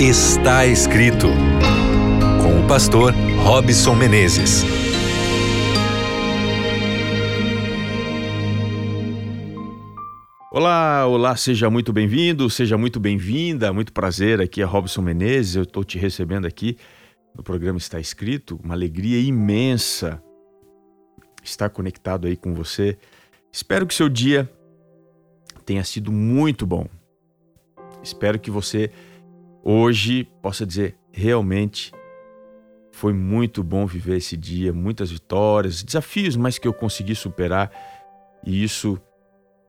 Está escrito com o pastor Robson Menezes. Olá, olá, seja muito bem-vindo, seja muito bem-vinda, muito prazer. Aqui é Robson Menezes, eu estou te recebendo aqui no programa Está Escrito. Uma alegria imensa estar conectado aí com você. Espero que seu dia tenha sido muito bom. Espero que você hoje possa dizer realmente foi muito bom viver esse dia, muitas vitórias, desafios, mas que eu consegui superar e isso,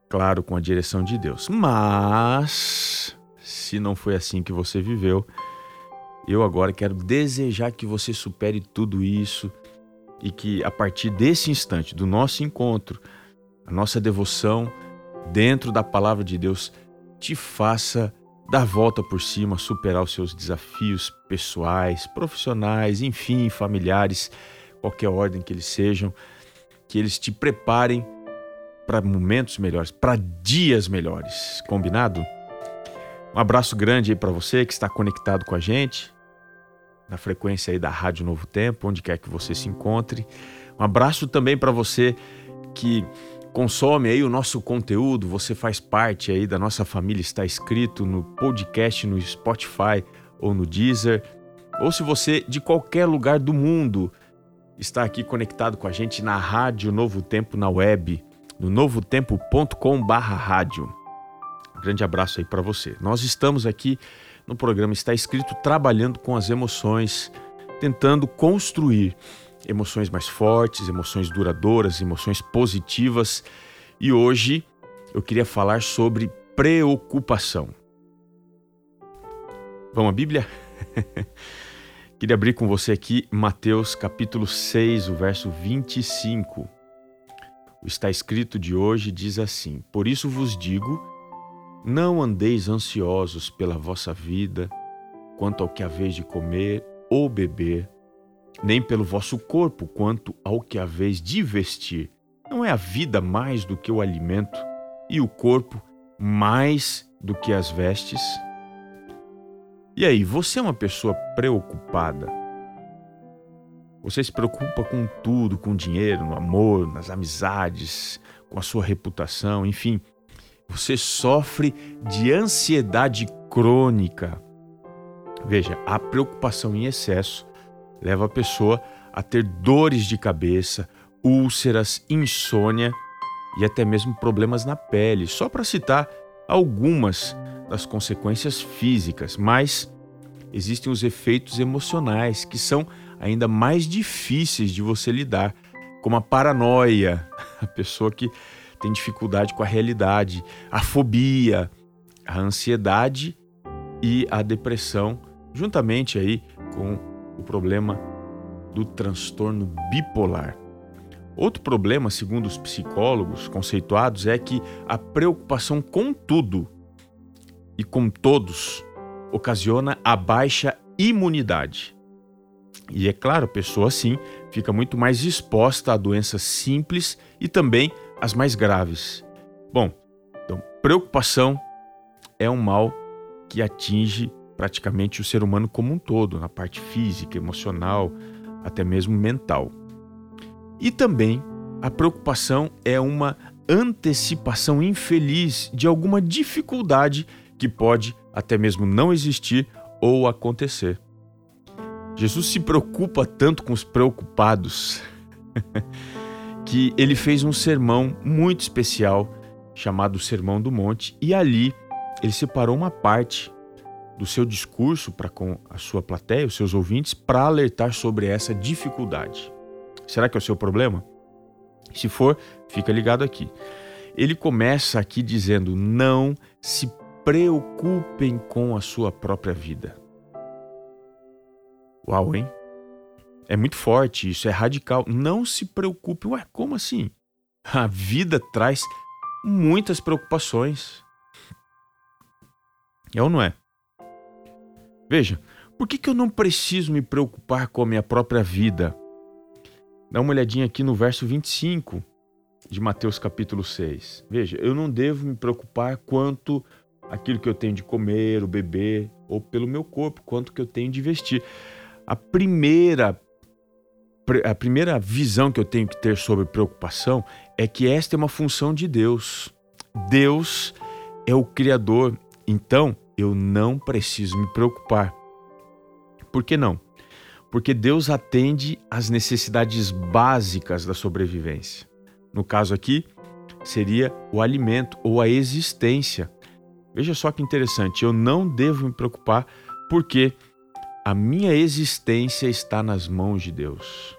claro, com a direção de Deus. Mas se não foi assim que você viveu, eu agora quero desejar que você supere tudo isso e que a partir desse instante, do nosso encontro, a nossa devoção dentro da palavra de Deus te faça dar volta por cima, superar os seus desafios pessoais, profissionais, enfim, familiares, qualquer ordem que eles sejam, que eles te preparem para momentos melhores, para dias melhores. Combinado? Um abraço grande aí para você que está conectado com a gente na frequência aí da Rádio Novo Tempo, onde quer que você se encontre. Um abraço também para você que consome aí o nosso conteúdo, você faz parte aí da nossa família, está escrito no podcast, no Spotify ou no Deezer, ou se você de qualquer lugar do mundo está aqui conectado com a gente na Rádio Novo Tempo na web, no novotempo.com/rádio. Grande abraço aí para você. Nós estamos aqui no programa está escrito trabalhando com as emoções, tentando construir emoções mais fortes, emoções duradouras, emoções positivas. E hoje eu queria falar sobre preocupação. Vamos à Bíblia? queria abrir com você aqui Mateus capítulo 6, o verso 25. O está escrito de hoje diz assim: Por isso vos digo, não andeis ansiosos pela vossa vida, quanto ao que haveis de comer ou beber, nem pelo vosso corpo quanto ao que haveis de vestir. Não é a vida mais do que o alimento e o corpo mais do que as vestes? E aí, você é uma pessoa preocupada? Você se preocupa com tudo, com dinheiro, no amor, nas amizades, com a sua reputação, enfim. Você sofre de ansiedade crônica. Veja, a preocupação em excesso leva a pessoa a ter dores de cabeça, úlceras, insônia e até mesmo problemas na pele, só para citar algumas das consequências físicas, mas existem os efeitos emocionais que são ainda mais difíceis de você lidar, como a paranoia, a pessoa que tem dificuldade com a realidade, a fobia, a ansiedade e a depressão, juntamente aí com o problema do transtorno bipolar. Outro problema, segundo os psicólogos conceituados, é que a preocupação com tudo e com todos ocasiona a baixa imunidade. E é claro, a pessoa assim fica muito mais exposta a doenças simples e também as mais graves. Bom, então preocupação é um mal que atinge praticamente o ser humano como um todo, na parte física, emocional, até mesmo mental. E também a preocupação é uma antecipação infeliz de alguma dificuldade que pode até mesmo não existir ou acontecer. Jesus se preocupa tanto com os preocupados que ele fez um sermão muito especial chamado Sermão do Monte e ali ele separou uma parte do seu discurso para com a sua plateia, os seus ouvintes, para alertar sobre essa dificuldade. Será que é o seu problema? Se for, fica ligado aqui. Ele começa aqui dizendo: não se preocupem com a sua própria vida. Uau, hein? É muito forte isso, é radical. Não se preocupe. Ué, como assim? A vida traz muitas preocupações. É ou não é? Veja, por que, que eu não preciso me preocupar com a minha própria vida? Dá uma olhadinha aqui no verso 25 de Mateus capítulo 6. Veja, eu não devo me preocupar quanto aquilo que eu tenho de comer, o beber, ou pelo meu corpo, quanto que eu tenho de vestir. A primeira a primeira visão que eu tenho que ter sobre preocupação é que esta é uma função de Deus. Deus é o Criador, então eu não preciso me preocupar. Por que não? Porque Deus atende às necessidades básicas da sobrevivência. No caso aqui, seria o alimento ou a existência. Veja só que interessante, eu não devo me preocupar porque a minha existência está nas mãos de Deus.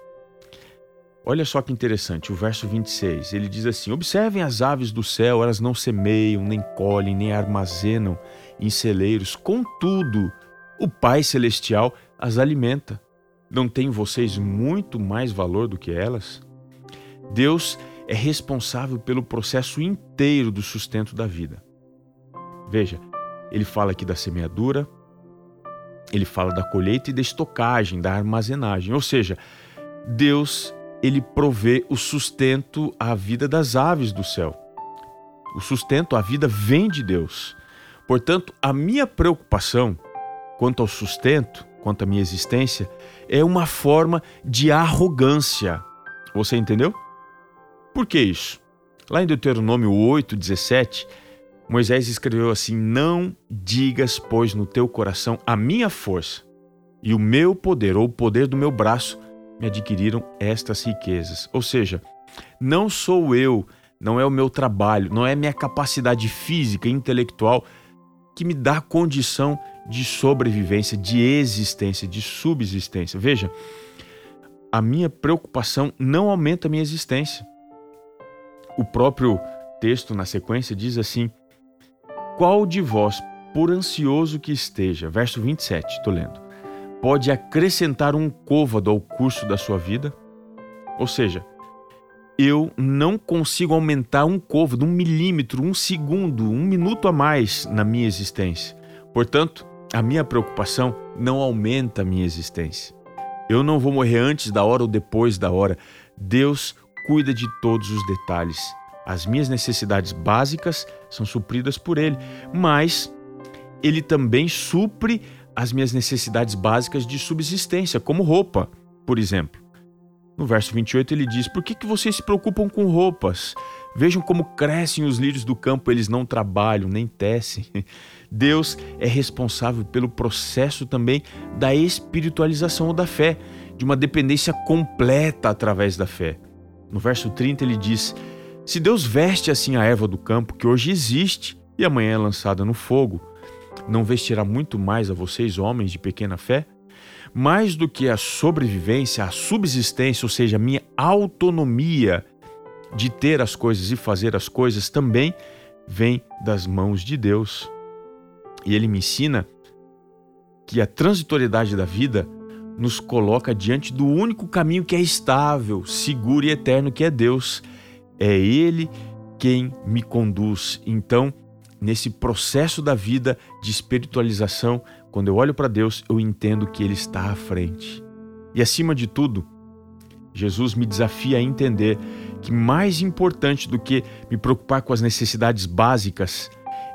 Olha só que interessante, o verso 26, ele diz assim: Observem as aves do céu, elas não semeiam, nem colhem, nem armazenam em celeiros, contudo, o Pai Celestial as alimenta. Não tem vocês muito mais valor do que elas? Deus é responsável pelo processo inteiro do sustento da vida. Veja, ele fala aqui da semeadura, ele fala da colheita e da estocagem, da armazenagem. Ou seja, Deus ele provê o sustento à vida das aves do céu. O sustento, a vida vem de Deus. Portanto, a minha preocupação quanto ao sustento, quanto à minha existência, é uma forma de arrogância. Você entendeu? Por que isso? Lá em Deuteronômio 8, 17, Moisés escreveu assim: Não digas, pois, no teu coração, a minha força e o meu poder, ou o poder do meu braço, me adquiriram estas riquezas. Ou seja, não sou eu, não é o meu trabalho, não é minha capacidade física intelectual que me dá condição de sobrevivência, de existência, de subsistência. Veja, a minha preocupação não aumenta a minha existência. O próprio texto na sequência diz assim: Qual de vós, por ansioso que esteja, verso 27, estou lendo, pode acrescentar um côvado ao curso da sua vida? Ou seja, eu não consigo aumentar um côvado, um milímetro, um segundo, um minuto a mais na minha existência. Portanto, a minha preocupação não aumenta a minha existência. Eu não vou morrer antes da hora ou depois da hora. Deus cuida de todos os detalhes. As minhas necessidades básicas são supridas por Ele, mas Ele também supre as minhas necessidades básicas de subsistência, como roupa, por exemplo. No verso 28 ele diz: Por que, que vocês se preocupam com roupas? Vejam como crescem os lírios do campo, eles não trabalham, nem tecem. Deus é responsável pelo processo também da espiritualização ou da fé, de uma dependência completa através da fé. No verso 30 ele diz: Se Deus veste assim a erva do campo, que hoje existe e amanhã é lançada no fogo, não vestirá muito mais a vocês, homens de pequena fé? Mais do que a sobrevivência, a subsistência, ou seja, a minha autonomia de ter as coisas e fazer as coisas, também vem das mãos de Deus. E ele me ensina que a transitoriedade da vida nos coloca diante do único caminho que é estável, seguro e eterno, que é Deus. É Ele quem me conduz. Então, nesse processo da vida de espiritualização, quando eu olho para Deus, eu entendo que Ele está à frente. E acima de tudo, Jesus me desafia a entender que mais importante do que me preocupar com as necessidades básicas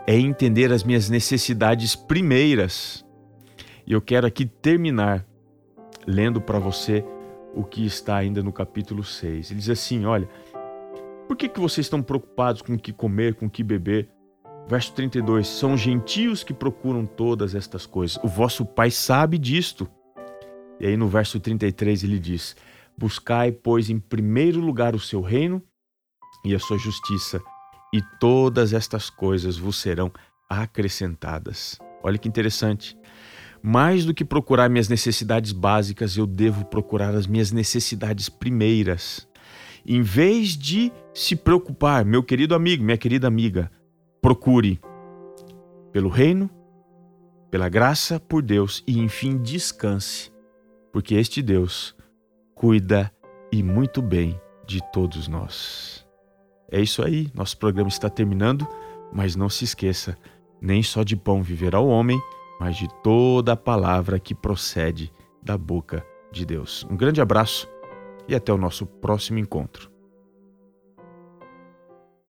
é entender as minhas necessidades primeiras. E eu quero aqui terminar lendo para você o que está ainda no capítulo 6. Ele diz assim: Olha, por que, que vocês estão preocupados com o que comer, com o que beber? Verso 32: São gentios que procuram todas estas coisas. O vosso Pai sabe disto. E aí no verso 33 ele diz: Buscai, pois, em primeiro lugar o seu reino e a sua justiça, e todas estas coisas vos serão acrescentadas. Olha que interessante. Mais do que procurar minhas necessidades básicas, eu devo procurar as minhas necessidades primeiras. Em vez de se preocupar, meu querido amigo, minha querida amiga, Procure pelo reino, pela graça por Deus e, enfim, descanse, porque este Deus cuida e muito bem de todos nós. É isso aí, nosso programa está terminando, mas não se esqueça: nem só de pão viverá o homem, mas de toda a palavra que procede da boca de Deus. Um grande abraço e até o nosso próximo encontro.